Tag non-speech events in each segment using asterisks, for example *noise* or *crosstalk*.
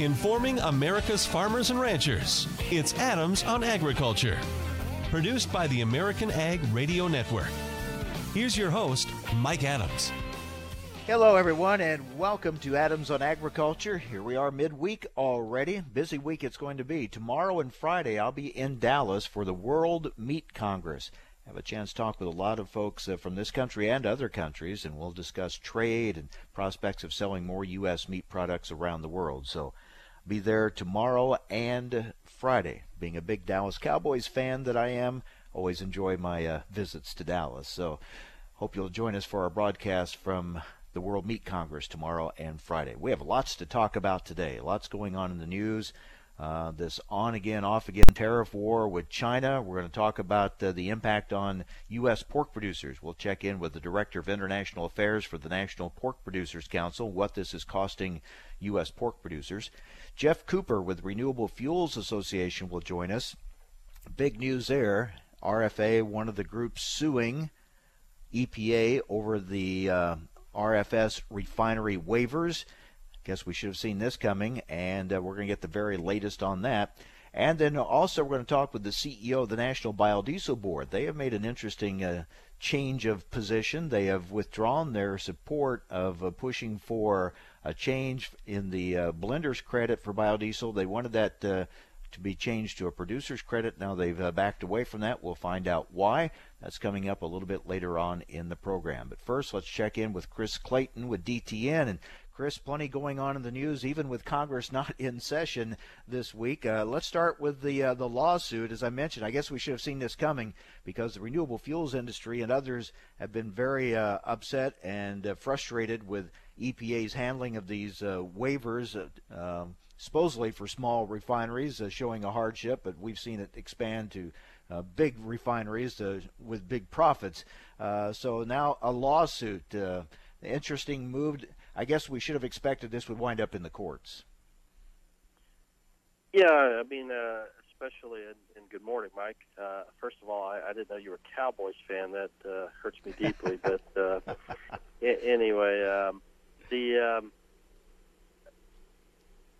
informing America's farmers and ranchers. It's Adams on Agriculture, produced by the American Ag Radio Network. Here's your host, Mike Adams. Hello, everyone, and welcome to Adams on Agriculture. Here we are midweek already. Busy week it's going to be. Tomorrow and Friday, I'll be in Dallas for the World Meat Congress have a chance to talk with a lot of folks uh, from this country and other countries, and we'll discuss trade and prospects of selling more U.S. meat products around the world. So be there tomorrow and Friday. Being a big Dallas Cowboys fan that I am, always enjoy my uh, visits to Dallas. So hope you'll join us for our broadcast from the World Meat Congress tomorrow and Friday. We have lots to talk about today, lots going on in the news. Uh, this on again, off again tariff war with China. We're going to talk about uh, the impact on U.S. pork producers. We'll check in with the Director of International Affairs for the National Pork Producers Council, what this is costing U.S. pork producers. Geoff Cooper with Renewable Fuels Association will join us. Big news there. RFA, one of the groups suing EPA over the uh, RFS refinery waivers. Guess we should have seen this coming, and uh, we're going to get the very latest on that. And then also, we're going to talk with the CEO of the National Biodiesel Board. They have made an interesting uh, change of position. They have withdrawn their support of uh, pushing for a change in the uh, blender's credit for biodiesel. They wanted that uh, to be changed to a producer's credit. Now they've uh, backed away from that. We'll find out why. That's coming up a little bit later on in the program. But first, let's check in with Chris Clayton with DTN. And Chris, plenty going on in the news, even with Congress *laughs* not in session this week. Uh, let's start with the uh, the lawsuit. As I mentioned, I guess we should have seen this coming because the renewable fuels industry and others have been very uh, upset and uh, frustrated with EPA's handling of these uh, waivers. Uh, um, supposedly for small refineries, showing a hardship, but we've seen it expand to uh, big refineries uh, with big profits. Uh, so now a lawsuit. interesting move. I guess we should have expected this would wind up in the courts. Yeah, I mean, uh, especially in, in Good Morning, Mike. Uh, first of all, I, I didn't know you were a Cowboys fan. That uh, hurts me deeply. *laughs* but uh, anyway, um, the um,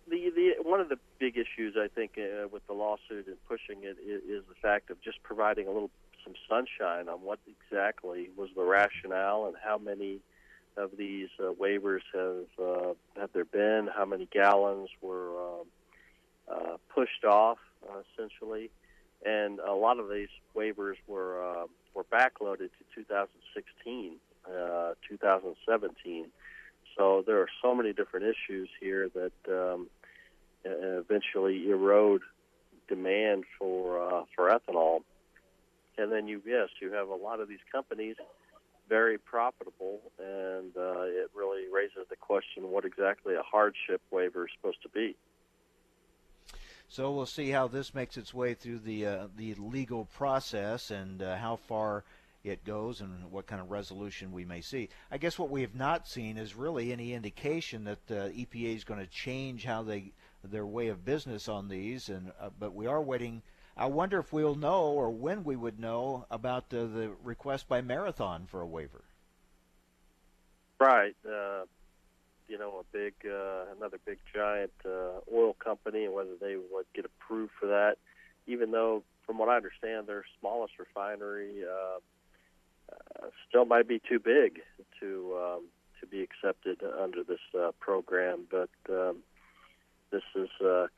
the the one of the big issues I think uh, with the lawsuit and pushing it is, is the fact of just providing a little some sunshine on what exactly was the rationale and how many of these uh, waivers have uh, have there been? How many gallons were um, uh, pushed off, uh, essentially? And a lot of these waivers were uh, were backloaded to 2016, uh, 2017. So there are so many different issues here that um, eventually erode demand for uh, for ethanol. And then you yes, you have a lot of these companies very profitable, and uh, it really raises the question what exactly a hardship waiver is supposed to be. So we'll see how this makes its way through the uh, the legal process and uh, how far it goes and what kind of resolution we may see. I guess what we have not seen is really any indication that the EPA is going to change how they their way of business on these, and uh, but we are waiting I wonder if we'll know or when we would know about uh, the request by Marathon for a waiver. Right. Uh, you know, a big, uh, another big giant uh, oil company, and whether they would get approved for that, even though, from what I understand, their smallest refinery uh, uh, still might be too big to um, to be accepted under this uh, program. But um, this is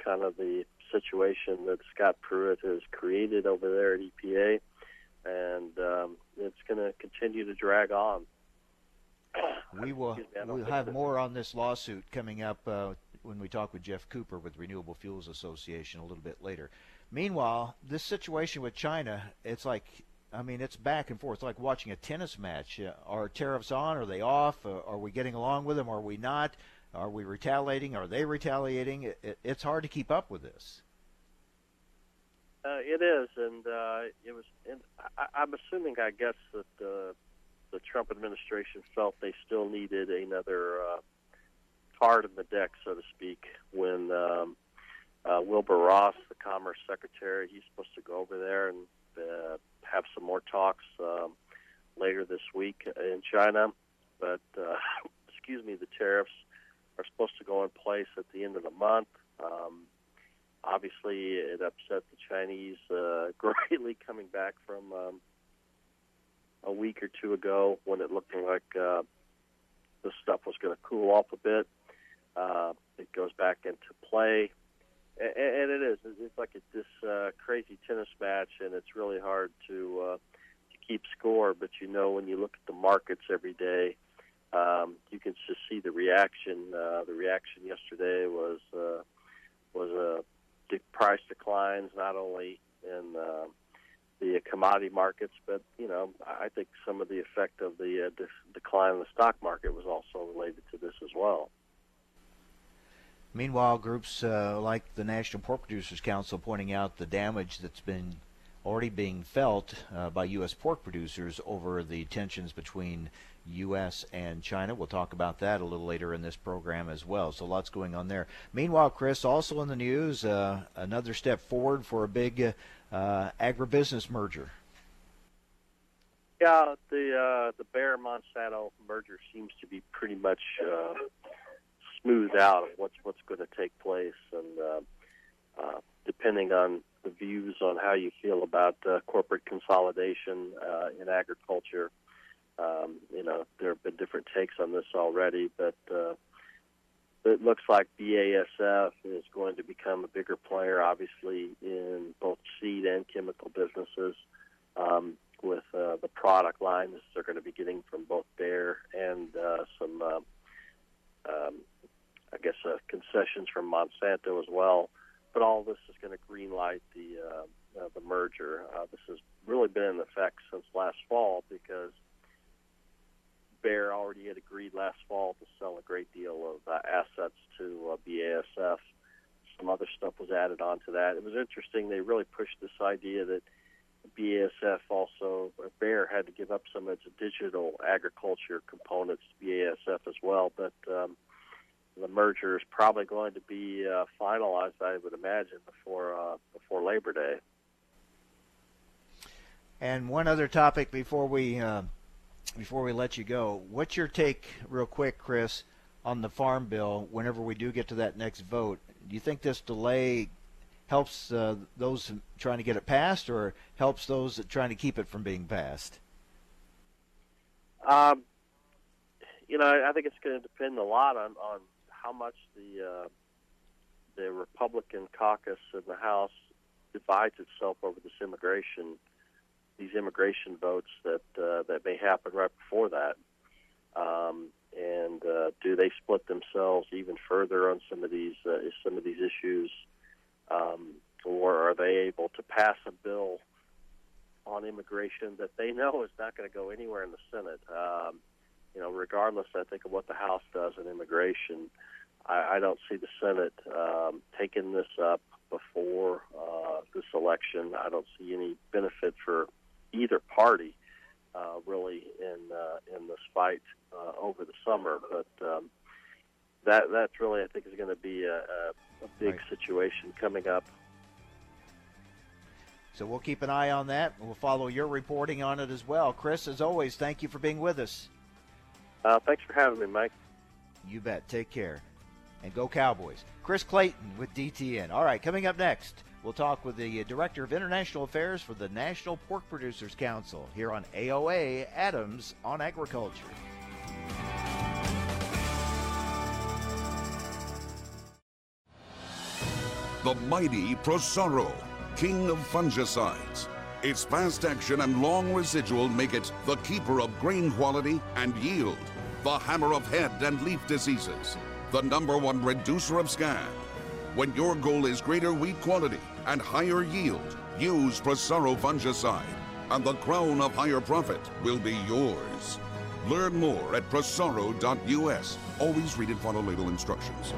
kind of the situation that Scott Pruitt has created over there at EPA, and um, it's going to continue to drag on. *coughs* We will we'll have more on this lawsuit coming up uh, when we talk with Geoff Cooper with Renewable Fuels Association a little bit later. Meanwhile, this situation with China, it's like I mean, it's back and forth. It's like watching a tennis match. Uh, are tariffs on? Are they off? Uh, are we getting along with them? Are we not? Are we retaliating? Are they retaliating? It, it, it's hard to keep up with this. Uh, it is, and uh, it was. And I, I'm assuming, I guess, that uh, the Trump administration felt they still needed another uh, card in the deck, so to speak, when um, uh, Wilbur Ross, the Commerce Secretary, he's supposed to go over there and uh, have some more talks um, later this week in China. But uh, *laughs* excuse me, the tariffs are supposed to go in place at the end of the month. obviously, it upset the Chinese uh, *laughs* greatly coming back from um, a week or two ago when it looked like uh, the stuff was going to cool off a bit. Uh, it goes back into play, and, and it is. It's like a, this uh, crazy tennis match, and it's really hard to uh, to keep score. But you know, when you look at the markets every day, um, you can just see the reaction. Uh, the reaction yesterday was uh, was a uh, price declines, not only in uh, the commodity markets, but you know, I think some of the effect of the uh, de- decline in the stock market was also related to this as well. Meanwhile, groups uh, like the National Pork Producers Council pointing out the damage that's been already being felt uh, by U.S. pork producers over the tensions between U.S. and China. We'll talk about that a little later in this program as well. So lots going on there. Meanwhile, Chris, also in the news, uh, another step forward for a big uh, agribusiness merger. Yeah, the uh, the Bayer Monsanto merger seems to be pretty much uh, smoothed out of what's what's going to take place, and uh, uh, depending on the views on how you feel about uh, corporate consolidation uh, in agriculture, um, you know, there have been different takes on this already, but uh, it looks like BASF is going to become a bigger player, obviously, in both seed and chemical businesses um, with uh, the product lines they're going to be getting from both Bayer and uh, some, uh, um, I guess, uh, concessions from Monsanto as well. But all this is going to greenlight the uh, uh, the merger. Uh, this has really been in effect since last fall because Bayer already had agreed last fall to sell a great deal of uh, assets to uh, BASF. Some other stuff was added on to that. It was interesting. They really pushed this idea that BASF also, or Bayer had to give up some of its digital agriculture components to BASF as well. But um, the merger is probably going to be uh, finalized, I would imagine, before uh, before Labor Day. And one other topic before we uh, before we let you go, what's your take, real quick, Chris, on the farm bill? Whenever we do get to that next vote, do you think this delay helps uh, those trying to get it passed, or helps those trying to keep it from being passed? Um, you know, I think it's going to depend a lot on, on how much the uh, the Republican caucus in the House divides itself over this immigration these immigration votes that uh, that may happen right before that, um, and uh, do they split themselves even further on some of these uh, some of these issues, um, or are they able to pass a bill on immigration that they know is not going to go anywhere in the Senate? Um, you know, regardless, I think of what the House does in immigration, I, I don't see the Senate um, taking this up before uh, this election. I don't see any benefit for either party uh, really in uh, in this fight uh, over the summer. But um, that that's really I think is going to be a, a, a big right. situation coming up. So we'll keep an eye on that. We'll follow your reporting on it as well. Chris, as always, thank you for being with us. Uh, thanks for having me, Mike. You bet. Take care. And go Cowboys. Chris Clayton with DTN. All right, coming up next. We'll talk with the Director of International Affairs for the National Pork Producers Council here on AOA Adams on Agriculture. The mighty Prosaro, king of fungicides. Its fast action and long residual make it the keeper of grain quality and yield, the hammer of head and leaf diseases, the number one reducer of scab. When your goal is greater wheat quality, and higher yield, use Prosaro fungicide, and the crown of higher profit will be yours. Learn more at prosaro.us. Always read and follow label instructions.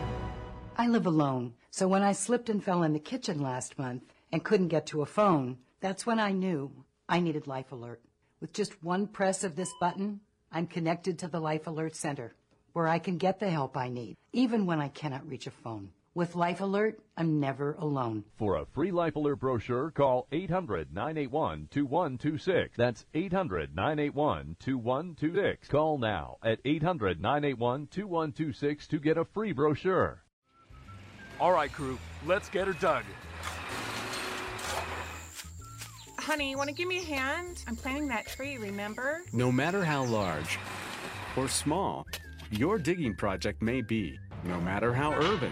I live alone, so when I slipped and fell in the kitchen last month and couldn't get to a phone, that's when I knew I needed Life Alert. With just one press of this button, I'm connected to the Life Alert Center, where I can get the help I need, even when I cannot reach a phone. With Life Alert, I'm never alone. For a free Life Alert brochure, call 800 981 2126. That's 800 981 2126. Call now at 800 981 2126 to get a free brochure. All right, crew, let's get her dug. Honey, want to give me a hand? I'm planting that tree, remember? No matter how large or small your digging project may be, no matter how urban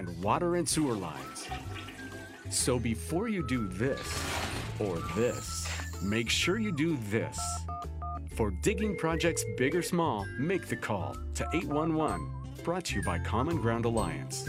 and water and sewer lines. So before you do this or this, make sure you do this. For digging projects big or small, make the call to 811. Brought to you by Common Ground Alliance.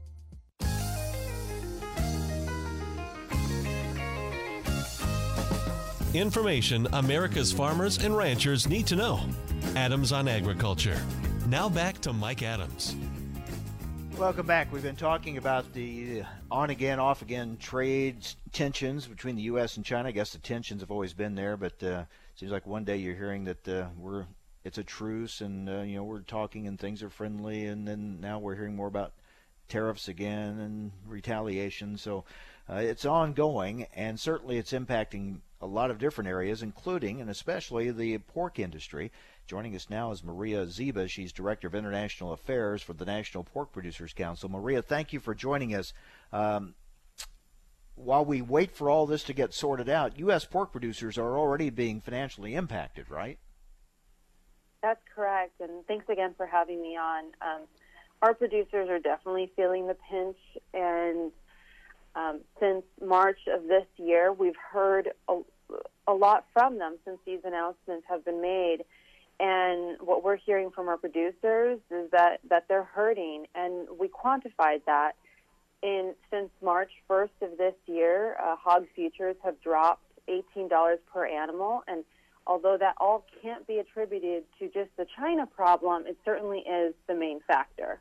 Information America's farmers and ranchers need to know. Adams on Agriculture. Now back to Mike Adams. Welcome back. We've been talking about the on again, off again trade tensions between the U.S. and China. I guess the tensions have always been there, but uh, it seems like one day you're hearing that uh, we're it's a truce and uh, you know we're talking and things are friendly, and then now we're hearing more about tariffs again and retaliation. So uh, it's ongoing, and certainly it's impacting a lot of different areas, including and especially the pork industry. Joining us now is Maria Zieba. She's Director of International Affairs for the National Pork Producers Council. Maria, thank you for joining us. Um, while we wait for all this to get sorted out, U.S. pork producers are already being financially impacted, right? That's correct. And thanks again for having me on. Um, our producers are definitely feeling the pinch, and um, since March of this year, we've heard a, a lot from them since these announcements have been made. And what we're hearing from our producers is that, that they're hurting, and we quantified that. In since March 1st of this year, uh, hog futures have dropped $18 per animal, and although that all can't be attributed to just the China problem, it certainly is the main factor.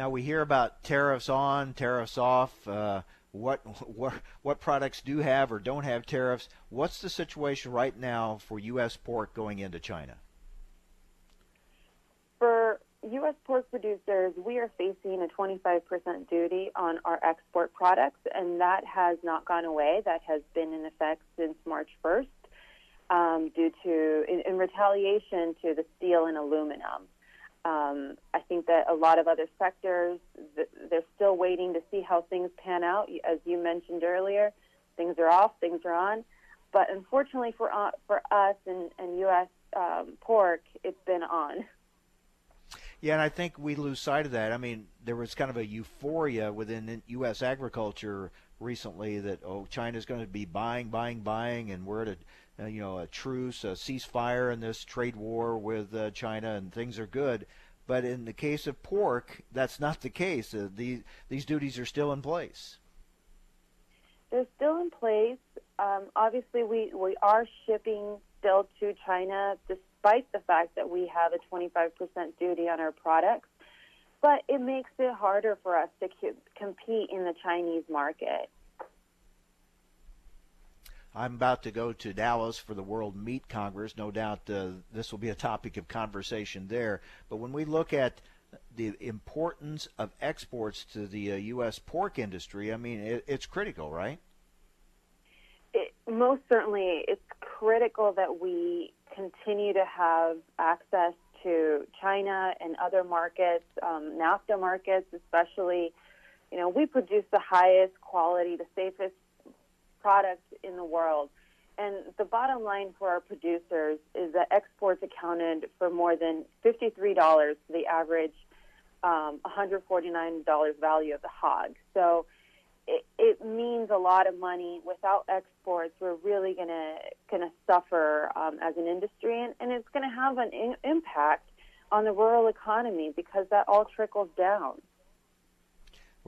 Now we hear about tariffs on, tariffs off. Uh, what what what products do have or don't have tariffs? What's the situation right now for U.S. pork going into China? For U.S. pork producers, we are facing a 25% duty on our export products, and that has not gone away. That has been in effect since March 1st, um, due to in, in retaliation to the steel and aluminum. Um, I think that a lot of other sectors, they're still waiting to see how things pan out. As you mentioned earlier, things are off, things are on. But unfortunately for, uh, for us and, and U.S. Um, pork, it's been on. *laughs* Yeah, and I think we lose sight of that. I mean, there was kind of a euphoria within U.S. agriculture recently that oh, China's going to be buying, buying, buying, and we're at a uh, you know a truce, a ceasefire in this trade war with uh, China, and things are good. But in the case of pork, that's not the case. Uh, these these duties are still in place. They're still in place. Um, obviously, we we are shipping still to China, despite the fact that we have a 25% duty on our products. But it makes it harder for us to compete in the Chinese market. I'm about to go to Dallas for the World Meat Congress. No doubt uh, this will be a topic of conversation there. But when we look at the importance of exports to the uh, U.S. pork industry. I mean, it, it's critical, right? It, most certainly, it's critical that we continue to have access to China and other markets, um, NAFTA markets, especially. You know, we produce the highest quality, the safest products in the world. And the bottom line for our producers is that exports accounted for more than $53 for the average um, $149 value of the hog. So it, it, means a lot of money. Without exports, we're really gonna gonna suffer um, as an industry, and, and it's gonna have an in- impact on the rural economy because that all trickles down.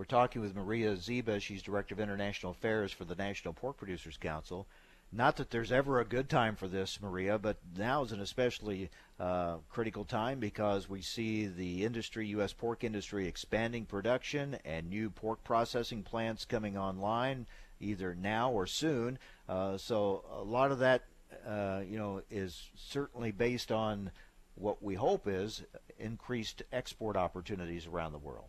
We're talking with Maria Zieba. She's Director of International Affairs for the National Pork Producers Council. Not that there's ever a good time for this, Maria, but now is an especially uh, critical time because we see the industry, U.S. pork industry, expanding production and new pork processing plants coming online either now or soon. Uh, so a lot of that, uh, you know, is certainly based on what we hope is increased export opportunities around the world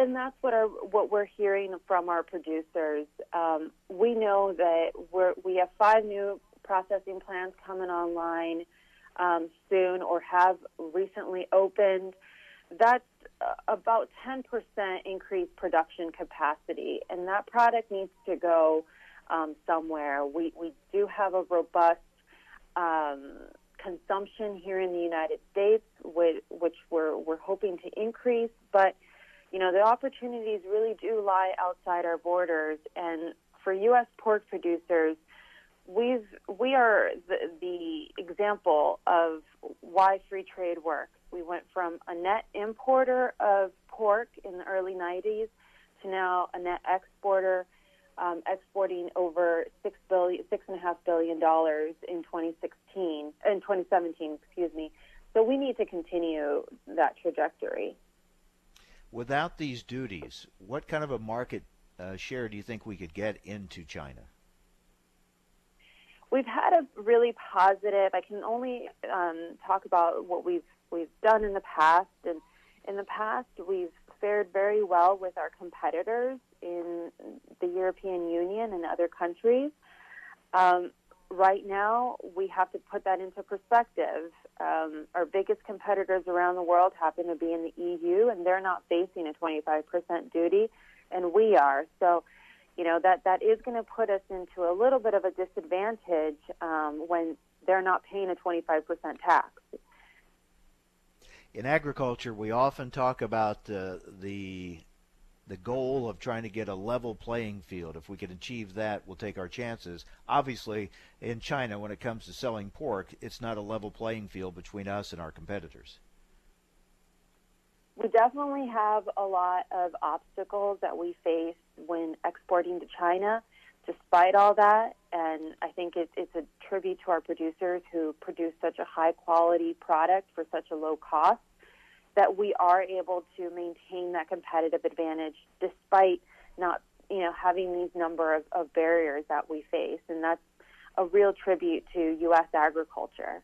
and that's what our what we're hearing from our producers. Um, we know that we're we have five new processing plants coming online um, soon or have recently opened. That's about 10% increased production capacity, and that product needs to go um, somewhere. We we do have a robust um, consumption here in the United States, which, which we're we're hoping to increase, but you know, the opportunities really do lie outside our borders. And for U.S. pork producers, we've we are the, the example of why free trade works. We went from a net importer of pork in the early 90s to now a net exporter, um, exporting over six billion, six and a half billion dollars in 2016, in 2017, excuse me. So we need to continue that trajectory. Without these duties, what kind of a market uh, share do you think we could get into China? We've had a really positive. I can only um, talk about what we've we've done in the past, and in the past we've fared very well with our competitors in the European Union and other countries. Um, right now, we have to put that into perspective. Um, our biggest competitors around the world happen to be in the EU, and they're not facing a 25% duty, and we are. So, you know that that is going to put us into a little bit of a disadvantage um, when they're not paying a 25% tax. In agriculture, we often talk about uh, the the goal of trying to get a level playing field. If we can achieve that, we'll take our chances. Obviously, in China, when it comes to selling pork, it's not a level playing field between us and our competitors. We definitely have a lot of obstacles that we face when exporting to China. Despite all that, and I think it, it's a tribute to our producers who produce such a high quality product for such a low cost that we are able to maintain that competitive advantage despite not you know having these number of, of barriers that we face and that's a real tribute to U.S. agriculture.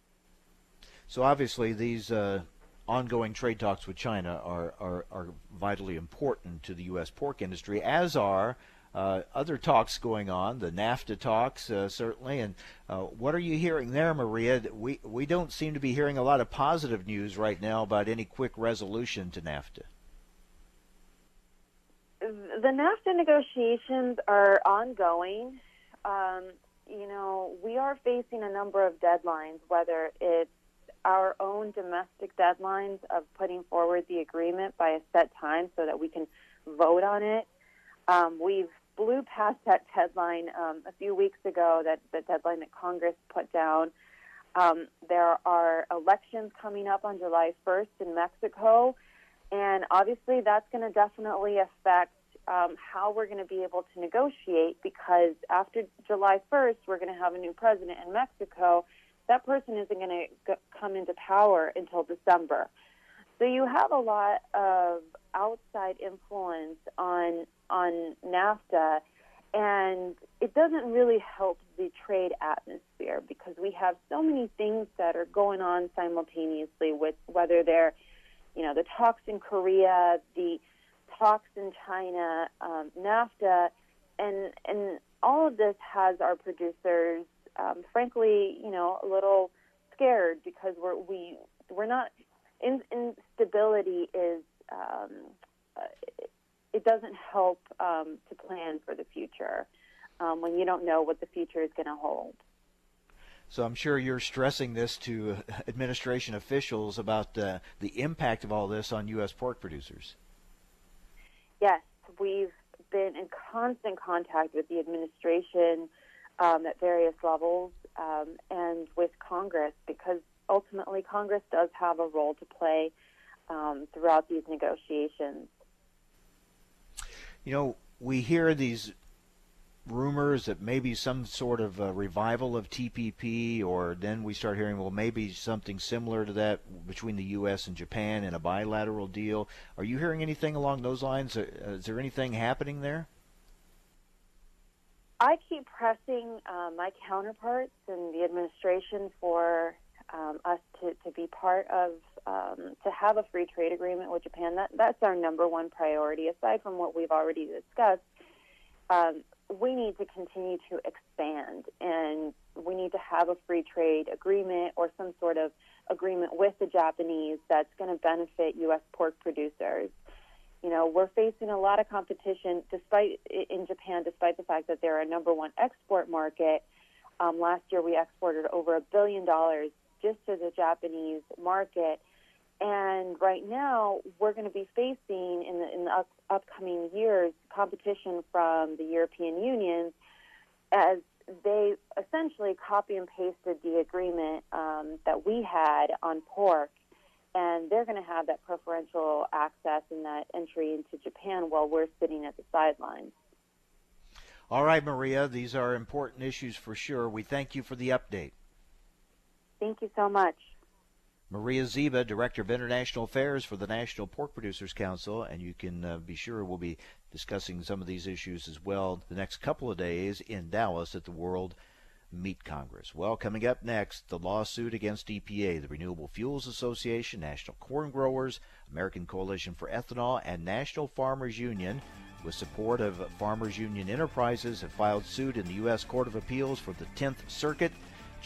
So obviously these uh, ongoing trade talks with China are, are, are vitally important to the U.S. pork industry, as are uh, other talks going on, the NAFTA talks uh, certainly. And uh, what are you hearing there, Maria? We we don't seem to be hearing a lot of positive news right now about any quick resolution to NAFTA. The NAFTA negotiations are ongoing. Um, you know, we are facing a number of deadlines, whether it's our own domestic deadlines of putting forward the agreement by a set time so that we can vote on it. Um, we've blew past that deadline um, a few weeks ago, that the deadline that Congress put down. Um, there are elections coming up on July 1st in Mexico, and obviously that's going to definitely affect um, how we're going to be able to negotiate because after July 1st, we're going to have a new president in Mexico. That person isn't going to come into power until December. So you have a lot of outside influence on on NAFTA, and it doesn't really help the trade atmosphere because we have so many things that are going on simultaneously with whether they're, you know, the talks in Korea, the talks in China, um, NAFTA, and and all of this has our producers, um, frankly, you know, a little scared because we're we we're not in, instability is um, it doesn't help um, to plan for the future um, when you don't know what the future is going to hold. So I'm sure you're stressing this to administration officials about uh, the impact of all this on U.S. pork producers. Yes, we've been in constant contact with the administration um, at various levels um, and with Congress because ultimately Congress does have a role to play um, throughout these negotiations. You know, we hear these rumors that maybe some sort of revival of TPP, or then we start hearing, well, maybe something similar to that between the U.S. and Japan in a bilateral deal. Are you hearing anything along those lines? Uh, is there anything happening there? I keep pressing uh, my counterparts in the administration for um, us to, to be part of, um, to have a free trade agreement with Japan. That, that's our number one priority, aside from what we've already discussed. Um, we need to continue to expand and we need to have a free trade agreement or some sort of agreement with the Japanese that's going to benefit U.S. pork producers. You know, we're facing a lot of competition despite in Japan, despite the fact that they're a number one export market. Um, last year, we exported over a billion dollars just to the Japanese market. And right now, we're going to be facing in the, in the up, upcoming years competition from the European Union as they essentially copy and pasted the agreement um, that we had on pork, and they're going to have that preferential access and that entry into Japan while we're sitting at the sidelines. All right, Maria, these are important issues for sure. We thank you for the update. Thank you so much. Maria Zieba, Director of International Affairs for the National Pork Producers Council, and you can uh, be sure we'll be discussing some of these issues as well the next couple of days in Dallas at the World Meat Congress. Well, coming up next, the lawsuit against EPA, the Renewable Fuels Association, National Corn Growers, American Coalition for Ethanol, and National Farmers Union, with support of Farmers Union Enterprises, have filed suit in the U.S. Court of Appeals for the 10th Circuit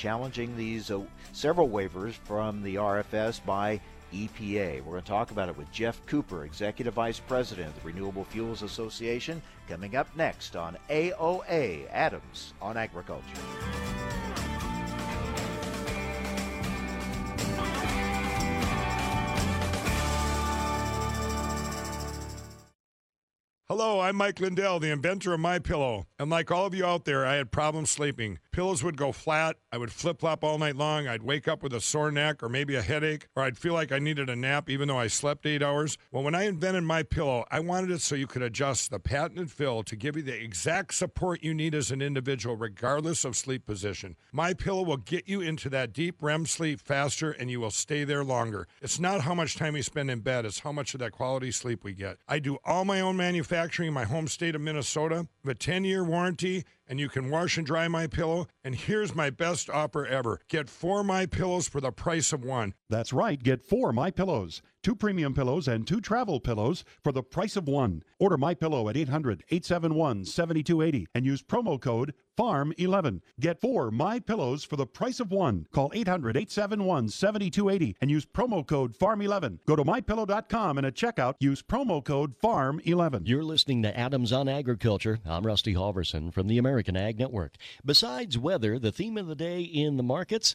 challenging these uh, several waivers from the RFS by EPA. We're going to talk about it with Geoff Cooper, Executive Vice President of the Renewable Fuels Association, coming up next on AOA Adams on Agriculture. Hello, I'm Mike Lindell, the inventor of My Pillow. And like all of you out there, I had problems sleeping. Pillows would go flat. I would flip flop all night long. I'd wake up with a sore neck or maybe a headache, or I'd feel like I needed a nap even though I slept eight hours. Well, when I invented My Pillow, I wanted it so you could adjust the patented fill to give you the exact support you need as an individual, regardless of sleep position. My Pillow will get you into that deep REM sleep faster, and you will stay there longer. It's not how much time we spend in bed; it's how much of that quality sleep we get. I do all my own manufacturing in my home state of Minnesota. a 10 year warranty, and you can wash and dry my pillow. And here's my best offer ever get four my pillows for the price of one. That's right. Get four my pillows, two premium pillows, and two travel pillows for the price of one. Order my pillow at 800 871 7280 and use promo code FARM11. Get four My Pillows for the price of one. Call 800 871 7280 and use promo code FARM11. Go to mypillow.com and at checkout use promo code FARM11. You're listening to Adams on Agriculture. I'm Rusty Halverson from the American Ag Network. Besides weather, the theme of the day in the markets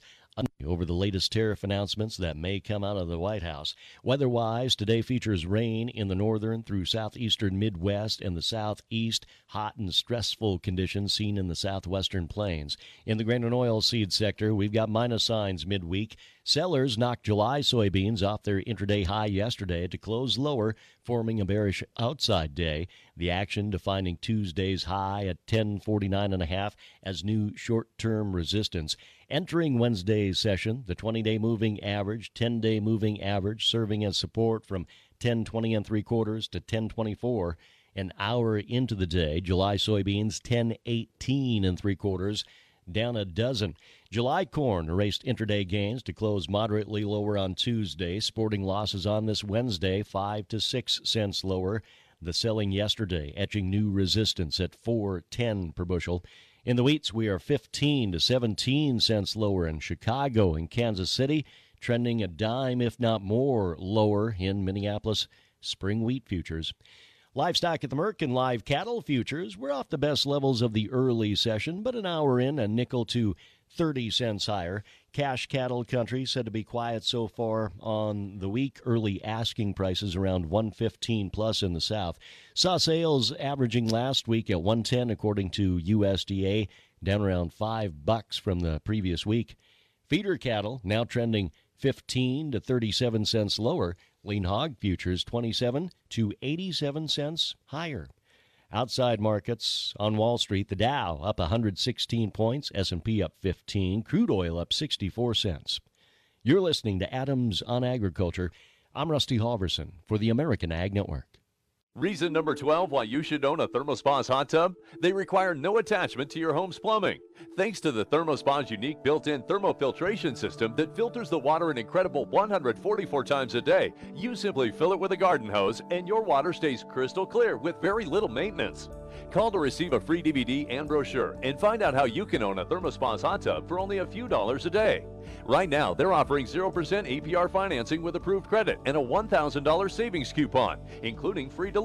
over the latest tariff announcements that may come out of the White House. Weather wise, today features rain in the northern through southeastern Midwest and the southeast, hot and stressful conditions seen in the southwestern plains. In the grain and oil seed sector, we've got minus signs midweek. Sellers knocked July soybeans off their intraday high yesterday to close lower, forming a bearish outside day. The action defining Tuesday's high at 1049.5 as new short-term resistance. Entering Wednesday's session, the 20-day moving average, 10-day moving average serving as support from 1020 and 3 quarters to 1024 An hour into the day, July soybeans 10.18 and three quarters, down a dozen. July corn erased intraday gains to close moderately lower on Tuesday, sporting losses on this Wednesday, 5 to 6 cents lower. The selling yesterday etching new resistance at 4.10 per bushel. In the wheats, we are 15 to 17 cents lower in Chicago and Kansas City, trending a dime, if not more, lower in Minneapolis. Spring wheat futures. Livestock at the Merc and live cattle futures were off the best levels of the early session, but an hour in, a nickel to 30 cents higher. Cash cattle country said to be quiet so far on the week. Early asking prices around 115 plus in the south. Saw sales averaging last week at 110 according to USDA, down around 5 bucks from the previous week. Feeder cattle now trending 15 to 37 cents lower. Lean hog futures 27 to 87 cents higher. Outside markets on Wall Street, the Dow up 116 points, S&P up 15, crude oil up 64 cents. You're listening to Adams on Agriculture. I'm Rusty Halverson for the American Ag Network. Reason number 12 why you should own a ThermoSpa's hot tub? They require no attachment to your home's plumbing. Thanks to the ThermoSpa's unique built-in thermofiltration system that filters the water an incredible 144 times a day, you simply fill it with a garden hose and your water stays crystal clear with very little maintenance. Call to receive a free DVD and brochure and find out how you can own a ThermoSpa's hot tub for only a few dollars a day. Right now, they're offering 0% APR financing with approved credit and a $1,000 savings coupon, including free delivery,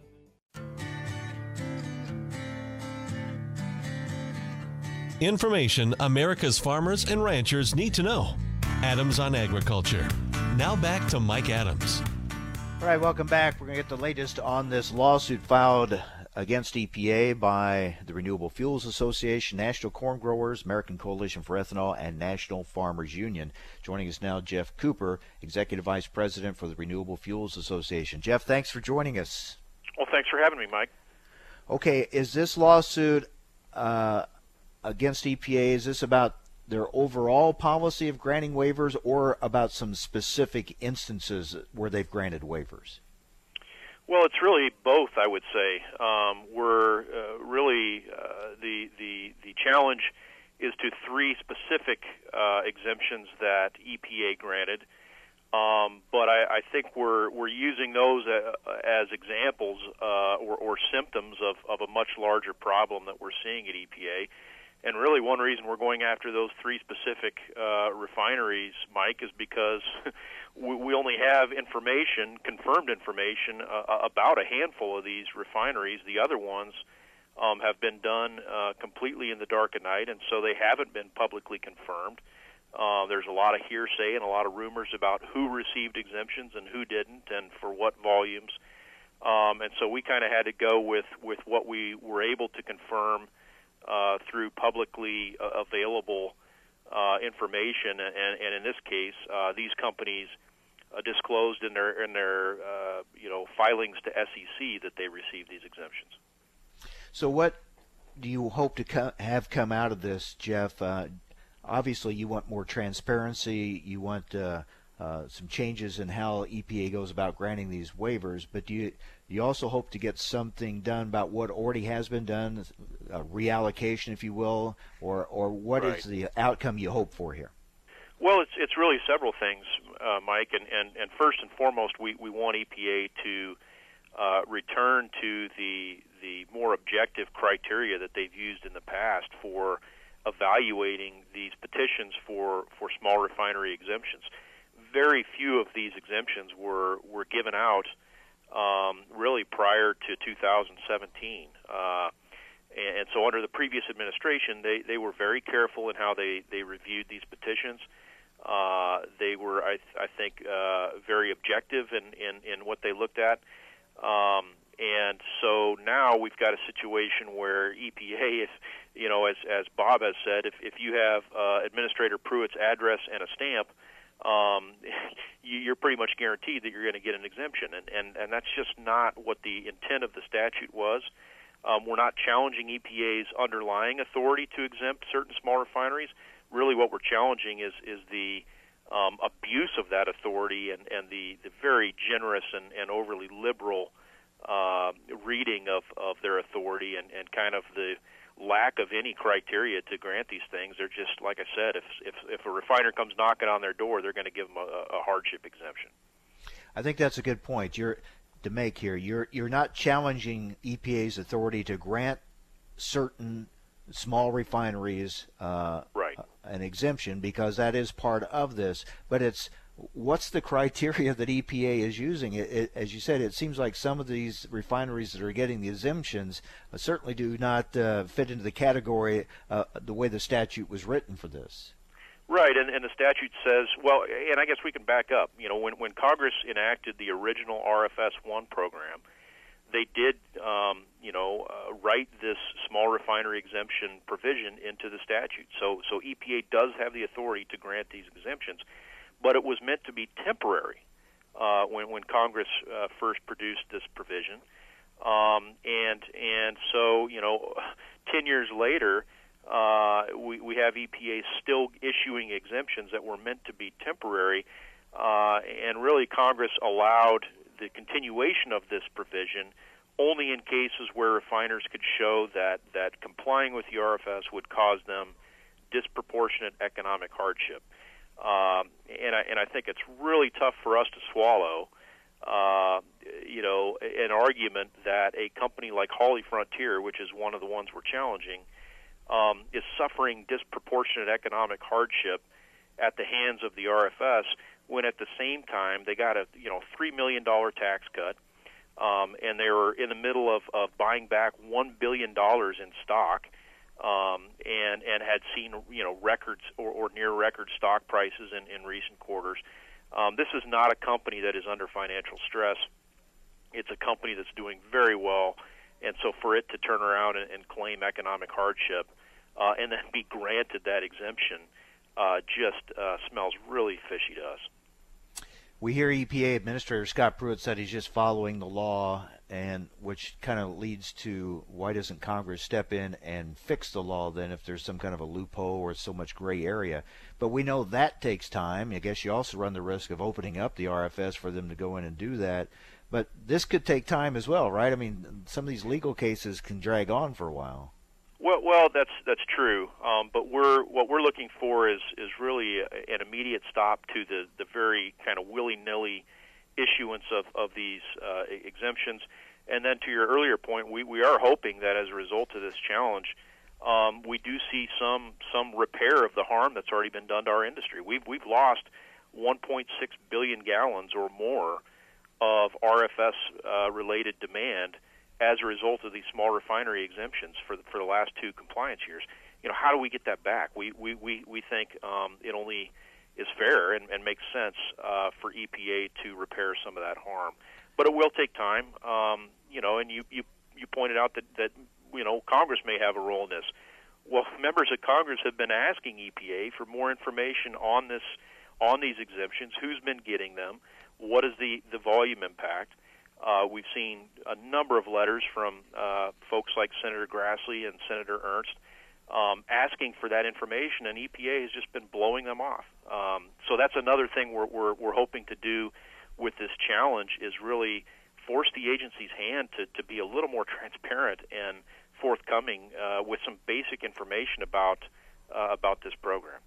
Information America's farmers and ranchers need to know. Adams on Agriculture. Now back to Mike Adams. All right, welcome back. We're going to get the latest on this lawsuit filed against EPA by the Renewable Fuels Association, National Corn Growers, American Coalition for Ethanol, and National Farmers Union. Joining us now, Geoff Cooper, Executive Vice President for the Renewable Fuels Association. Geoff, thanks for joining us. Well, thanks for having me, Mike. Okay, is this lawsuit uh, against EPA? Is this about their overall policy of granting waivers or about some specific instances where they've granted waivers? Well, it's really both, I would say. Um, we're uh, really uh, the the the challenge is to three specific uh, exemptions that EPA granted. Um, but I, I think we're we're using those uh, as examples uh, or, or symptoms of, of a much larger problem that we're seeing at EPA. And really, one reason we're going after those three specific uh, refineries, Mike, is because *laughs* we, we only have information, confirmed information, uh, about a handful of these refineries. The other ones um, have been done uh, completely in the dark of night, and so they haven't been publicly confirmed. Uh, there's a lot of hearsay and a lot of rumors about who received exemptions and who didn't, and for what volumes. Um, and so we kind of had to go with with what we were able to confirm uh, through publicly uh, available uh, information, and, and in this case, uh, these companies uh, disclosed in their in their uh, you know filings to SEC that they received these exemptions. So, what do you hope to co- have come out of this, Geoff? obviously, you want more transparency. You want uh, some changes in how EPA goes about granting these waivers, but do you you also hope to get something done about what already has been done, a reallocation, if you will, or or what right. is the outcome you hope for here? Well, it's it's really several things, uh, Mike, and, and and first and foremost, we we want EPA to uh, return to the the more objective criteria that they've used in the past for evaluating these petitions for for small refinery exemptions very few of these exemptions were were given out um, really prior to 2017. Uh, and, and so, under the previous administration, they, they were very careful in how they, they reviewed these petitions. Uh, they were, I, I think, uh, very objective in, in, in what they looked at. Um, and so now we've got a situation where EPA, if you know, as as Bob has said, if if you have uh, Administrator Pruitt's address and a stamp, um, *laughs* you, you're pretty much guaranteed that you're going to get an exemption, and and and that's just not what the intent of the statute was. Um, we're not challenging EPA's underlying authority to exempt certain small refineries. Really, what we're challenging is is the um, abuse of that authority and, and the, the very generous and, and overly liberal uh, reading of, of their authority and, and kind of the lack of any criteria to grant these things. They're just, like I said, if, if, if a refiner comes knocking on their door, they're going to give them a, a hardship exemption. I think that's a good point you're, to make here. You're, you're not challenging EPA's authority to grant certain small refineries uh, right. an exemption because that is part of this. But it's what's the criteria that EPA is using? It, it, as you said, it seems like some of these refineries that are getting the exemptions uh, certainly do not uh, fit into the category uh, the way the statute was written for this. Right, and, and the statute says, well, and I guess we can back up. You know, when, when Congress enacted the original RFS 1 program, they did, um, you know, uh, write this small refinery exemption provision into the statute. So, so EPA does have the authority to grant these exemptions, but it was meant to be temporary uh, when when Congress uh, first produced this provision, um, and and so you know, *laughs* ten years later. Uh, we, we have EPA still issuing exemptions that were meant to be temporary, uh, and really Congress allowed the continuation of this provision only in cases where refiners could show that, that complying with the RFS would cause them disproportionate economic hardship. Um, and, I, and I think it's really tough for us to swallow, uh, you know, an argument that a company like HollyFrontier, which is one of the ones we're challenging, um, is suffering disproportionate economic hardship at the hands of the RFS when at the same time they got a you know three million dollar tax cut, um, and they were in the middle of, of buying back one billion dollars in stock, um, and and had seen you know records or, or near record stock prices in, in recent quarters. Um, this is not a company that is under financial stress. It's a company that's doing very well, and so for it to turn around and, and claim economic hardship, uh, and then be granted that exemption, uh, just uh, smells really fishy to us. We hear EPA Administrator Scott Pruitt said he's just following the law, and which kind of leads to why doesn't Congress step in and fix the law then if there's some kind of a loophole or so much gray area? But we know that takes time. I guess you also run the risk of opening up the RFS for them to go in and do that. But this could take time as well, right? I mean, some of these legal cases can drag on for a while. Well, well, that's that's true. Um, but we're what we're looking for is is really an immediate stop to the the very kind of willy nilly issuance of of these uh, exemptions. And then to your earlier point, we we are hoping that as a result of this challenge, um, we do see some some repair of the harm that's already been done to our industry. We've we've lost 1.6 billion gallons or more of RFS uh, related demand as a result of these small refinery exemptions for the, for the last two compliance years. You know, how do we get that back? We we we, we think um, it only is fair and, and makes sense uh, for EPA to repair some of that harm, but it will take time. Um, you know, and you you you pointed out that that you know Congress may have a role in this. Well, members of Congress have been asking EPA for more information on this on these exemptions. Who's been getting them? What is the the volume impact? Uh, we've seen a number of letters from uh, folks like Senator Grassley and Senator Ernst um, asking for that information, and EPA has just been blowing them off. Um, so that's another thing we're, we're, we're hoping to do with this challenge is really force the agency's hand to, to be a little more transparent and forthcoming uh, with some basic information about uh, about this program.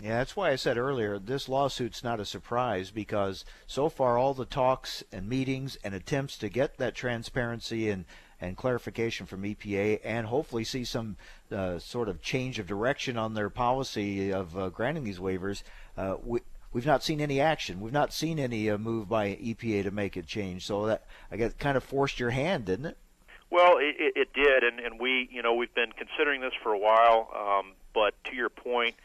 Yeah, that's why I said earlier this lawsuit's not a surprise because so far all the talks and meetings and attempts to get that transparency and and clarification from EPA and hopefully see some uh, sort of change of direction on their policy of uh, granting these waivers. Uh, we, we've not seen any action. We've not seen any uh, move by EPA to make a change. So that I guess kind of forced your hand, didn't it? Well, it, it did, and, and we, you know, we've been considering this for a while. Um, but to your point,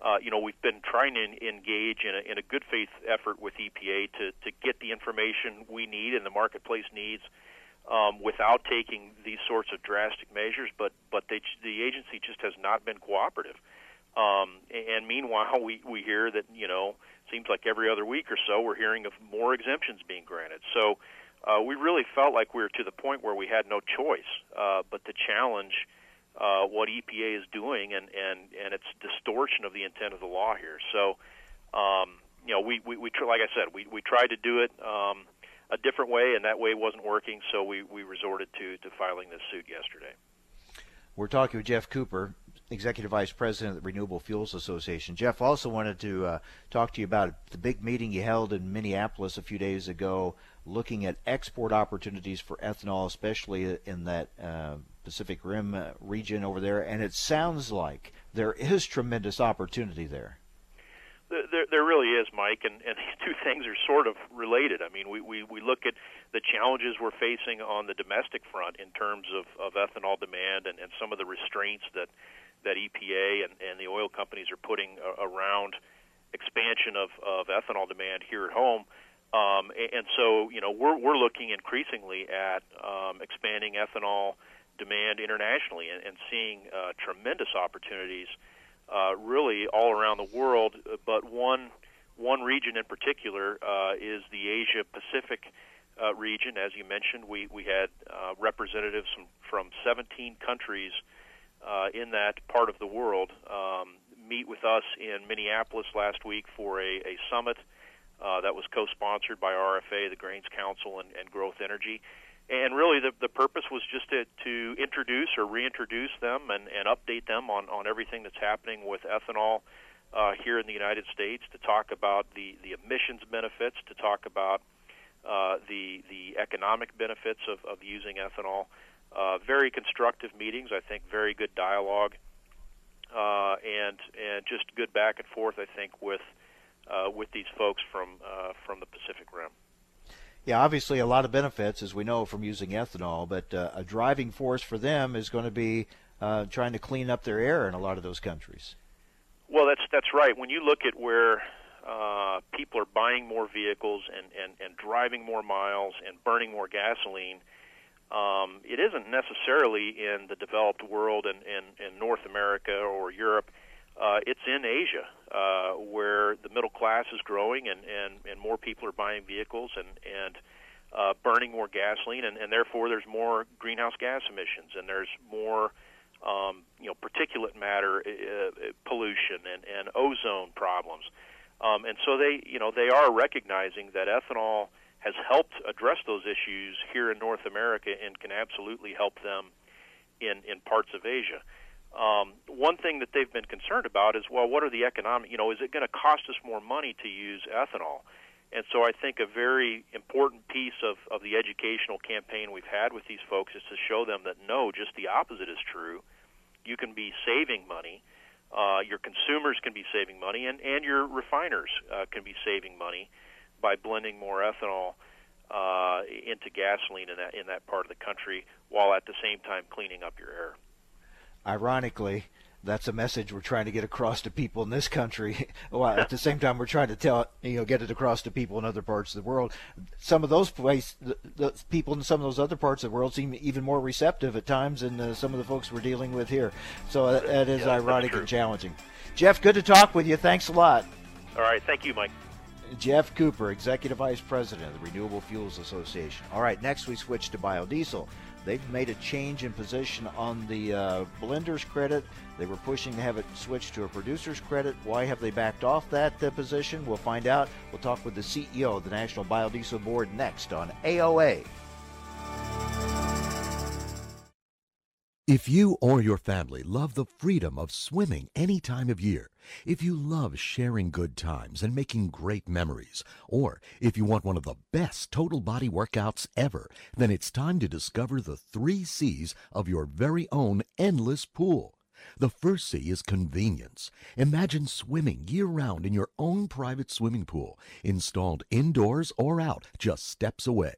uh, you know, we've been trying to engage in a, in a good faith effort with EPA to, to get the information we need and the marketplace needs um, without taking these sorts of drastic measures. But but they, the agency just has not been cooperative. Um, and meanwhile, we we hear that you know seems like every other week or so we're hearing of more exemptions being granted. So uh, we really felt like we were to the point where we had no choice uh, but to challenge uh, what EPA is doing and, and, and its distortion of the intent of the law here. So, um, you know, we, we, we tr- like I said, we, we tried to do it um, a different way, and that way wasn't working, so we, we resorted to, to filing this suit yesterday. We're talking with Geoff Cooper, Executive Vice President of the Renewable Fuels Association. Geoff also wanted to uh, talk to you about the big meeting you held in Minneapolis a few days ago, looking at export opportunities for ethanol, especially in that uh, Pacific Rim uh, region over there. And it sounds like there is tremendous opportunity there. There, there really is, Mike, and, and *laughs* these two things are sort of related. I mean, we, we, we look at the challenges we're facing on the domestic front in terms of, of ethanol demand and, and some of the restraints that that EPA and, and the oil companies are putting uh, around expansion of, of ethanol demand here at home. Um, and, so, you know, we're, we're looking increasingly at um, expanding ethanol demand internationally and, and seeing uh, tremendous opportunities really all around the world. But one, one region in particular uh, is the Asia Pacific uh, region. As you mentioned, we, we had uh, representatives from, from 17 countries uh, in that part of the world um, meet with us in Minneapolis last week for a, a summit uh, that was co-sponsored by RFA, the Grains Council, and, and Growth Energy. And really, the, the purpose was just to, to introduce or reintroduce them and, and update them on, on everything that's happening with ethanol uh, here in the United States, to talk about the, the emissions benefits, to talk about uh, the, the economic benefits of, of using ethanol. Uh, very constructive meetings, I think, very good dialogue, uh, and and just good back and forth, I think, with uh, with these folks from uh, from the Pacific Rim. Yeah, obviously a lot of benefits, as we know from using ethanol, but uh, a driving force for them is going to be uh, trying to clean up their air in a lot of those countries. Well, that's that's right. When you look at where uh, people are buying more vehicles and, and, and driving more miles and burning more gasoline, um, it isn't necessarily in the developed world and in, in, in North America or Europe. Uh, it's in Asia uh, where the middle class is growing and, and, and more people are buying vehicles and, and uh, burning more gasoline, and, and therefore there's more greenhouse gas emissions and there's more um, you know particulate matter uh, uh pollution and, and ozone problems. Um, and so they you know they are recognizing that ethanol has helped address those issues here in North America and can absolutely help them in in parts of Asia. Um, one thing that they've been concerned about is, well, what are the economic? You know, is it going to cost us more money to use ethanol? And so I think a very important piece of, of the educational campaign we've had with these folks is to show them that no, just the opposite is true. You can be saving money. Uh, your consumers can be saving money, and, and your refiners uh, can be saving money by blending more ethanol uh, into gasoline in that in that part of the country, while at the same time cleaning up your air ironically, that's a message we're trying to get across to people in this country. *laughs* while at the same time, we're trying to tell you know get it across to people in other parts of the world. Some of those place, the, the people in some of those other parts of the world seem even more receptive at times than uh, some of the folks we're dealing with here. So that, that is yeah, ironic and challenging. Geoff, good to talk with you. Thanks a lot. All right, thank you, Mike. Geoff Cooper, Executive Vice President of the Renewable Fuels Association. All right, next we switch to biodiesel. They've made a change in position on the uh, blender's credit. They were pushing to have it switched to a producer's credit. Why have they backed off that uh, position? We'll find out. We'll talk with the CEO of the National Biodiesel Board next on AOA. If you or your family love the freedom of swimming any time of year, if you love sharing good times and making great memories, or if you want one of the best total body workouts ever, then it's time to discover the three C's of your very own endless pool. The first C is convenience. Imagine swimming year round in your own private swimming pool, installed indoors or out, just steps away.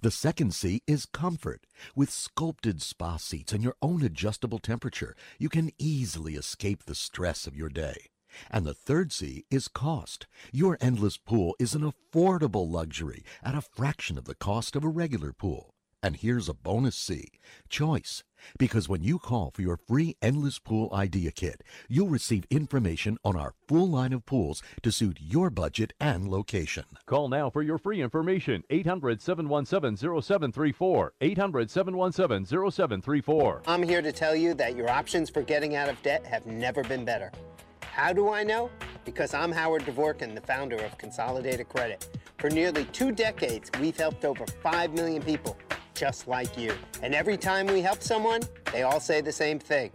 The second C is comfort. With sculpted spa seats and your own adjustable temperature, you can easily escape the stress of your day. And the third C is cost. Your endless pool is an affordable luxury at a fraction of the cost of a regular pool. And here's a bonus C choice. Because when you call for your free Endless Pool Idea Kit, you'll receive information on our full line of pools to suit your budget and location. Call now for your free information. 800 717 0734. 800 717 0734. I'm here to tell you that your options for getting out of debt have never been better. How do I know? Because I'm Howard Dvorkin, the founder of Consolidated Credit. For nearly two decades, we've helped over 5 million people just like you. And every time we help someone, they all say the same thing.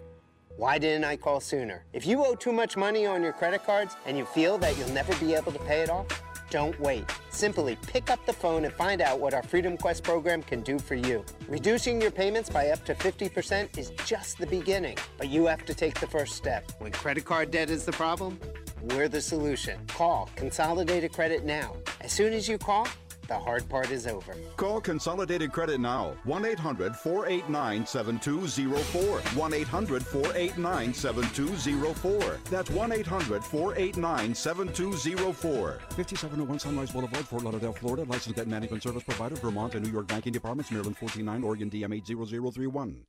Why didn't I call sooner? If you owe too much money on your credit cards and you feel that you'll never be able to pay it off, don't wait. Simply pick up the phone and find out what our Freedom Quest program can do for you. Reducing your payments by up to 50% is just the beginning, but you have to take the first step. When credit card debt is the problem, we're the solution. Call Consolidated Credit now. As soon as you call, the hard part is over. Call Consolidated Credit now. 1 800 489 7204. 1 800 489 7204. That's 1 800 489 7204. 5701 Sunrise Boulevard, Fort Lauderdale, Florida. Licensed debt management service provider, Vermont and New York banking departments, Maryland 149, Oregon DM 80031.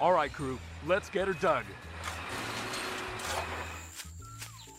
All right, crew, let's get her dug.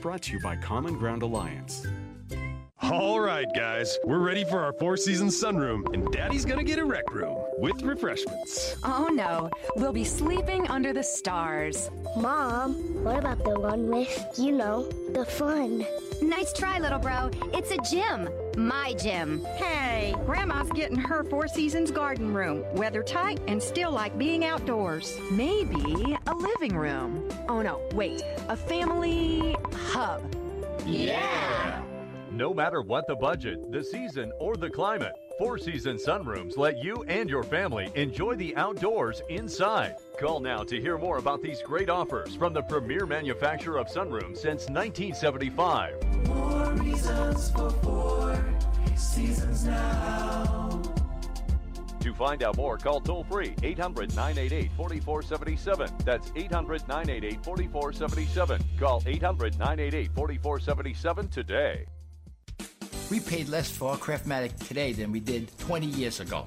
Brought to you by Common Ground Alliance. All right, guys, we're ready for our Four Seasons sunroom, and Daddy's gonna get a rec room with refreshments. Oh no, we'll be sleeping under the stars. Mom, what about the one with, you know, the fun? Nice try, little bro. It's a gym. My gym. Hey, Grandma's getting her Four Seasons garden room, weather tight and still like being outdoors. Maybe a living room. Oh no, wait, a family hub. Yeah! No matter what the budget, the season, or the climate, Four Seasons Sunrooms let you and your family enjoy the outdoors inside. Call now to hear more about these great offers from the premier manufacturer of sunrooms since 1975. Seasons now. To find out more, call toll free 800 988 4477. That's 800 988 4477. Call 800 988 4477 today. We paid less for our Craftmatic today than we did 20 years ago.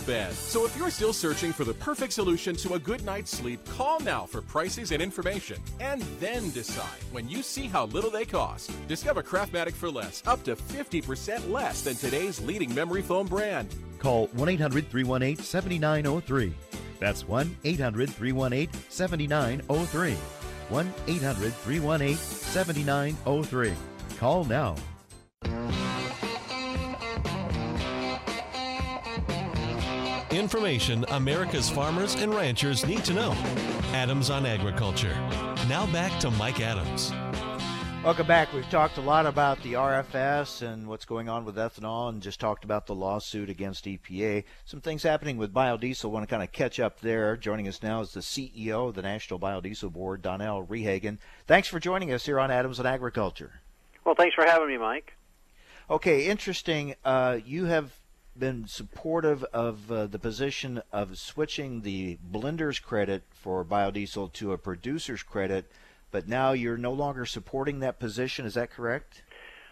bed. So if you're still searching for the perfect solution to a good night's sleep, call now for prices and information. And then decide when you see how little they cost. Discover Craftmatic for less, up to 50% less than today's leading memory foam brand. Call 1 800 318 7903. That's 1 800 318 7903. 1 800 318 7903. Call now. Information America's farmers and ranchers need to know. Adams on Agriculture. Now back to Mike Adams. Welcome back. We've talked a lot about the RFS and what's going on with ethanol and just talked about the lawsuit against EPA. Some things happening with biodiesel. I want to kind of catch up there. Joining us now is the CEO of the National Biodiesel Board, Donnell Rehagen. Thanks for joining us here on Adams on Agriculture. Well, thanks for having me, Mike. Okay, interesting. Uh, you have been supportive of uh, the position of switching the blender's credit for biodiesel to a producer's credit but now you're no longer supporting that position. Is that correct?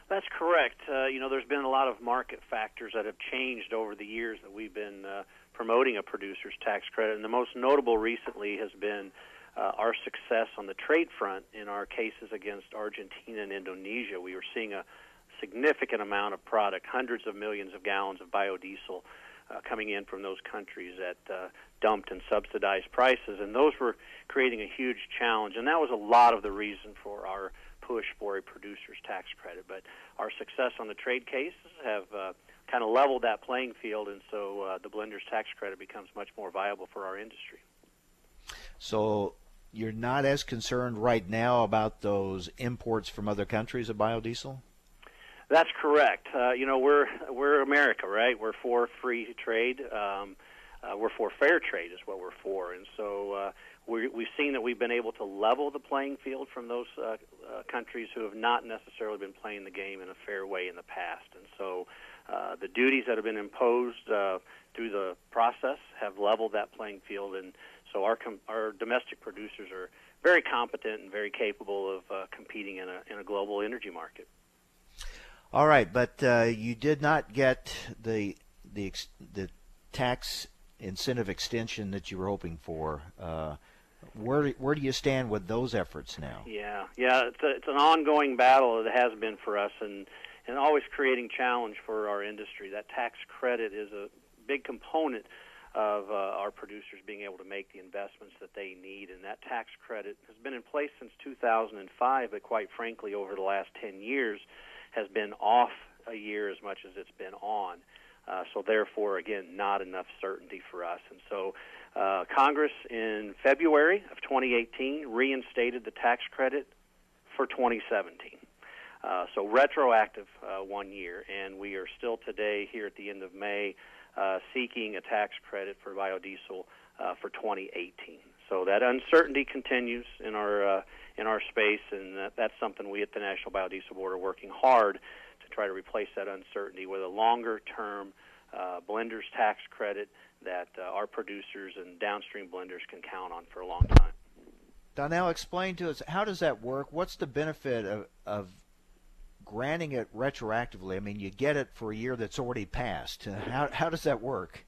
That's correct. Uh, you know, there's been a lot of market factors that have changed over the years that we've been uh, promoting a producer's tax credit, and the most notable recently has been uh, our success on the trade front in our cases against Argentina and Indonesia. We were seeing a significant amount of product, hundreds of millions of gallons of biodiesel uh, coming in from those countries at uh, dumped and subsidized prices, and those were creating a huge challenge. And that was a lot of the reason for our push for a producer's tax credit. But our success on the trade cases have uh, kind of leveled that playing field, and so uh, the blender's tax credit becomes much more viable for our industry. So you're not as concerned right now about those imports from other countries of biodiesel? That's correct. Uh, you know, we're we're America, right? We're for free trade. Um, uh, we're for fair trade, is what we're for, and so uh, we, we've seen that we've been able to level the playing field from those uh, uh, countries who have not necessarily been playing the game in a fair way in the past, and so uh, the duties that have been imposed uh, through the process have leveled that playing field, and so our com- our domestic producers are very competent and very capable of uh, competing in a in a global energy market. All right, but uh, you did not get the the the tax incentive extension that you were hoping for. Uh, where where do you stand with those efforts now? Yeah, yeah, it's a, it's an ongoing battle. It has been for us, and and always creating challenge for our industry. That tax credit is a big component of uh, our producers being able to make the investments that they need, and that tax credit has been in place since 2005. But quite frankly, over the last 10 years, has been off a year as much as it's been on. Uh, so therefore, again, not enough certainty for us. And so uh, Congress in February of 2018 reinstated the tax credit for 2017. Uh, so retroactive uh, one year, and we are still today here at the end of May uh, seeking a tax credit for biodiesel uh, for 2018. So that uncertainty continues in our in our space, and that, that's something we at the National Biodiesel Board are working hard to try to replace that uncertainty with a longer term uh, blenders tax credit that uh, our producers and downstream blenders can count on for a long time. Donnell, explain to us how does that work? What's the benefit of, of granting it retroactively? I mean, you get it for a year that's already passed. Uh, how how does that work?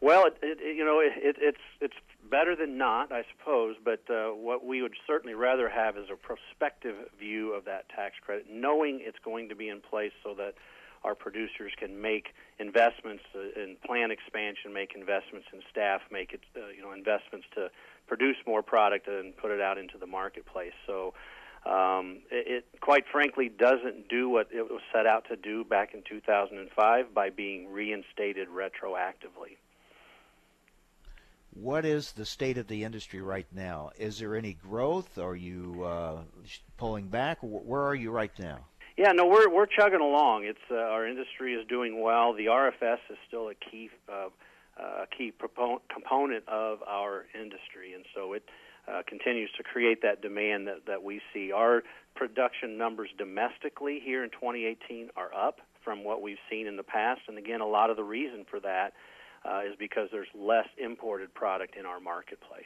Well, it, it, you know, it, it's it's better than not, I suppose. But uh, what we would certainly rather have is a prospective view of that tax credit, knowing it's going to be in place so that our producers can make investments uh, in plant expansion, make investments in staff, make it, uh, you know, investments to produce more product and put it out into the marketplace. So. Um, it, it quite frankly doesn't do what it was set out to do back in 2005 by being reinstated retroactively. What is the state of the industry right now? Is there any growth? Are you uh, pulling back? Where are you right now? Yeah, no, we're we're chugging along. It's uh, our industry is doing well. The RFS is still a key uh, uh, key propon- component of our industry, and so it uh, continues to create that demand that that we see. Our production numbers domestically here in 2018 are up from what we've seen in the past, and again, a lot of the reason for that uh, is because there's less imported product in our marketplace.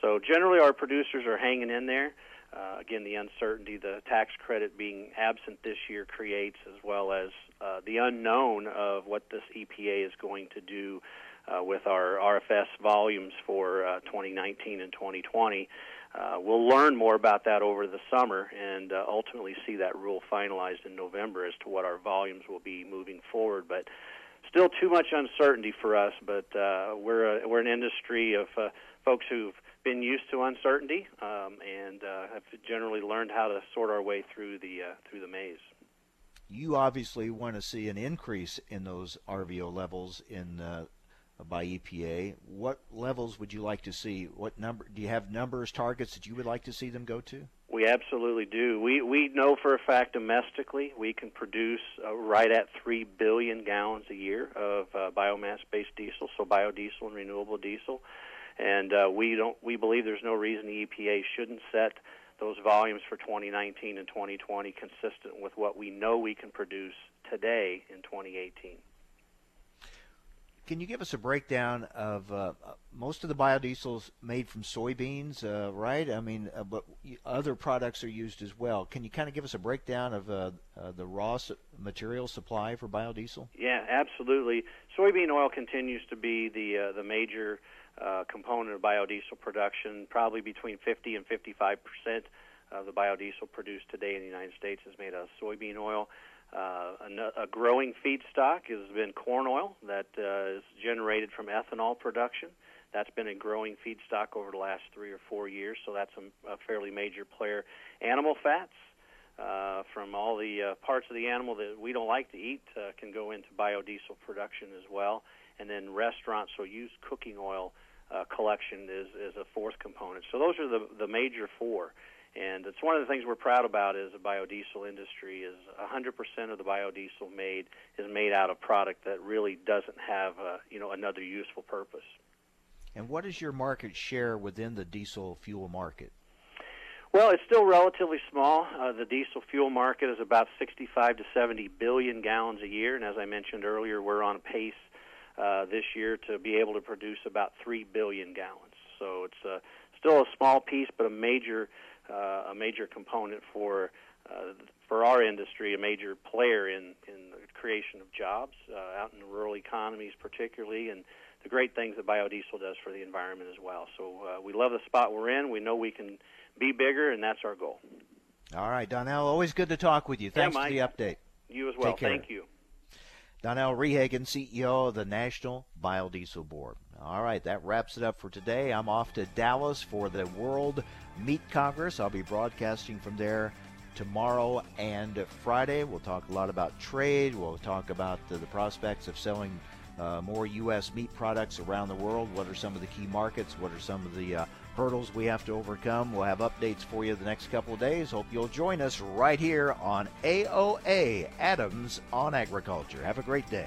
So generally, our producers are hanging in there. Uh, again, the uncertainty the tax credit being absent this year creates, as well as uh, the unknown of what this EPA is going to do uh, with our RFS volumes for uh, 2019 and 2020. Uh, we'll learn more about that over the summer and uh, ultimately see that rule finalized in November as to what our volumes will be moving forward. But still too much uncertainty for us, but uh, we're a, we're an industry of uh, folks who've been used to uncertainty um, and uh, have generally learned how to sort our way through the uh, through the maze. You obviously want to see an increase in those RVO levels in uh, by EPA. What levels would you like to see? What number do you have numbers targets that you would like to see them go to? We absolutely do. We we know for a fact domestically we can produce uh, right at three billion gallons a year of uh, biomass-based diesel, so biodiesel and renewable diesel, and uh, we don't. We believe there's no reason the EPA shouldn't set those volumes for 2019 and 2020 consistent with what we know we can produce today in 2018. Can you give us a breakdown of uh, most of the biodiesels made from soybeans, uh, right? I mean, uh, but other products are used as well. Can you kind of give us a breakdown of uh, uh, the raw su- material supply for biodiesel? Yeah, absolutely. Soybean oil continues to be the uh, the major component of biodiesel production. Probably between 50 and 55 percent of the biodiesel produced today in the United States is made out of soybean oil. Uh, a, growing feedstock has been corn oil that uh, is generated from ethanol production. That's been a growing feedstock over the last three or four years, so that's a, a fairly major player. Animal fats uh, from all the uh, parts of the animal that we don't like to eat uh, can go into biodiesel production as well. And then restaurants, so used cooking oil uh, collection is, is a fourth component. So those are the, the major four. And it's one of the things we're proud about as a biodiesel industry is 100% of the biodiesel made is made out of product that really doesn't have a, you know another useful purpose. And what is your market share within the diesel fuel market? Well, it's still relatively small. Uh, the diesel fuel market is about 65 to 70 billion gallons a year, and as I mentioned earlier, we're on a pace uh, this year to be able to produce about 3 billion gallons. So it's uh, still a small piece, but a major uh, a major component for uh, for our industry, a major player in in the creation of jobs uh, out in the rural economies, particularly, and the great things that biodiesel does for the environment as well. So uh, we love the spot we're in. We know we can be bigger, and that's our goal. All right, Donnell, always good to talk with you. Thanks yeah, for the update. You as well. Thank you. Donnell Rehagen, CEO of the National Biodiesel Board. All right, that wraps it up for today. I'm off to Dallas for the World Meat Congress. I'll be broadcasting from there tomorrow and Friday. We'll talk a lot about trade. We'll talk about the, the prospects of selling uh, more U.S. meat products around the world. What are some of the key markets? What are some of the uh, hurdles we have to overcome? We'll have updates for you the next couple of days. Hope you'll join us right here on AOA Adams on Agriculture. Have a great day.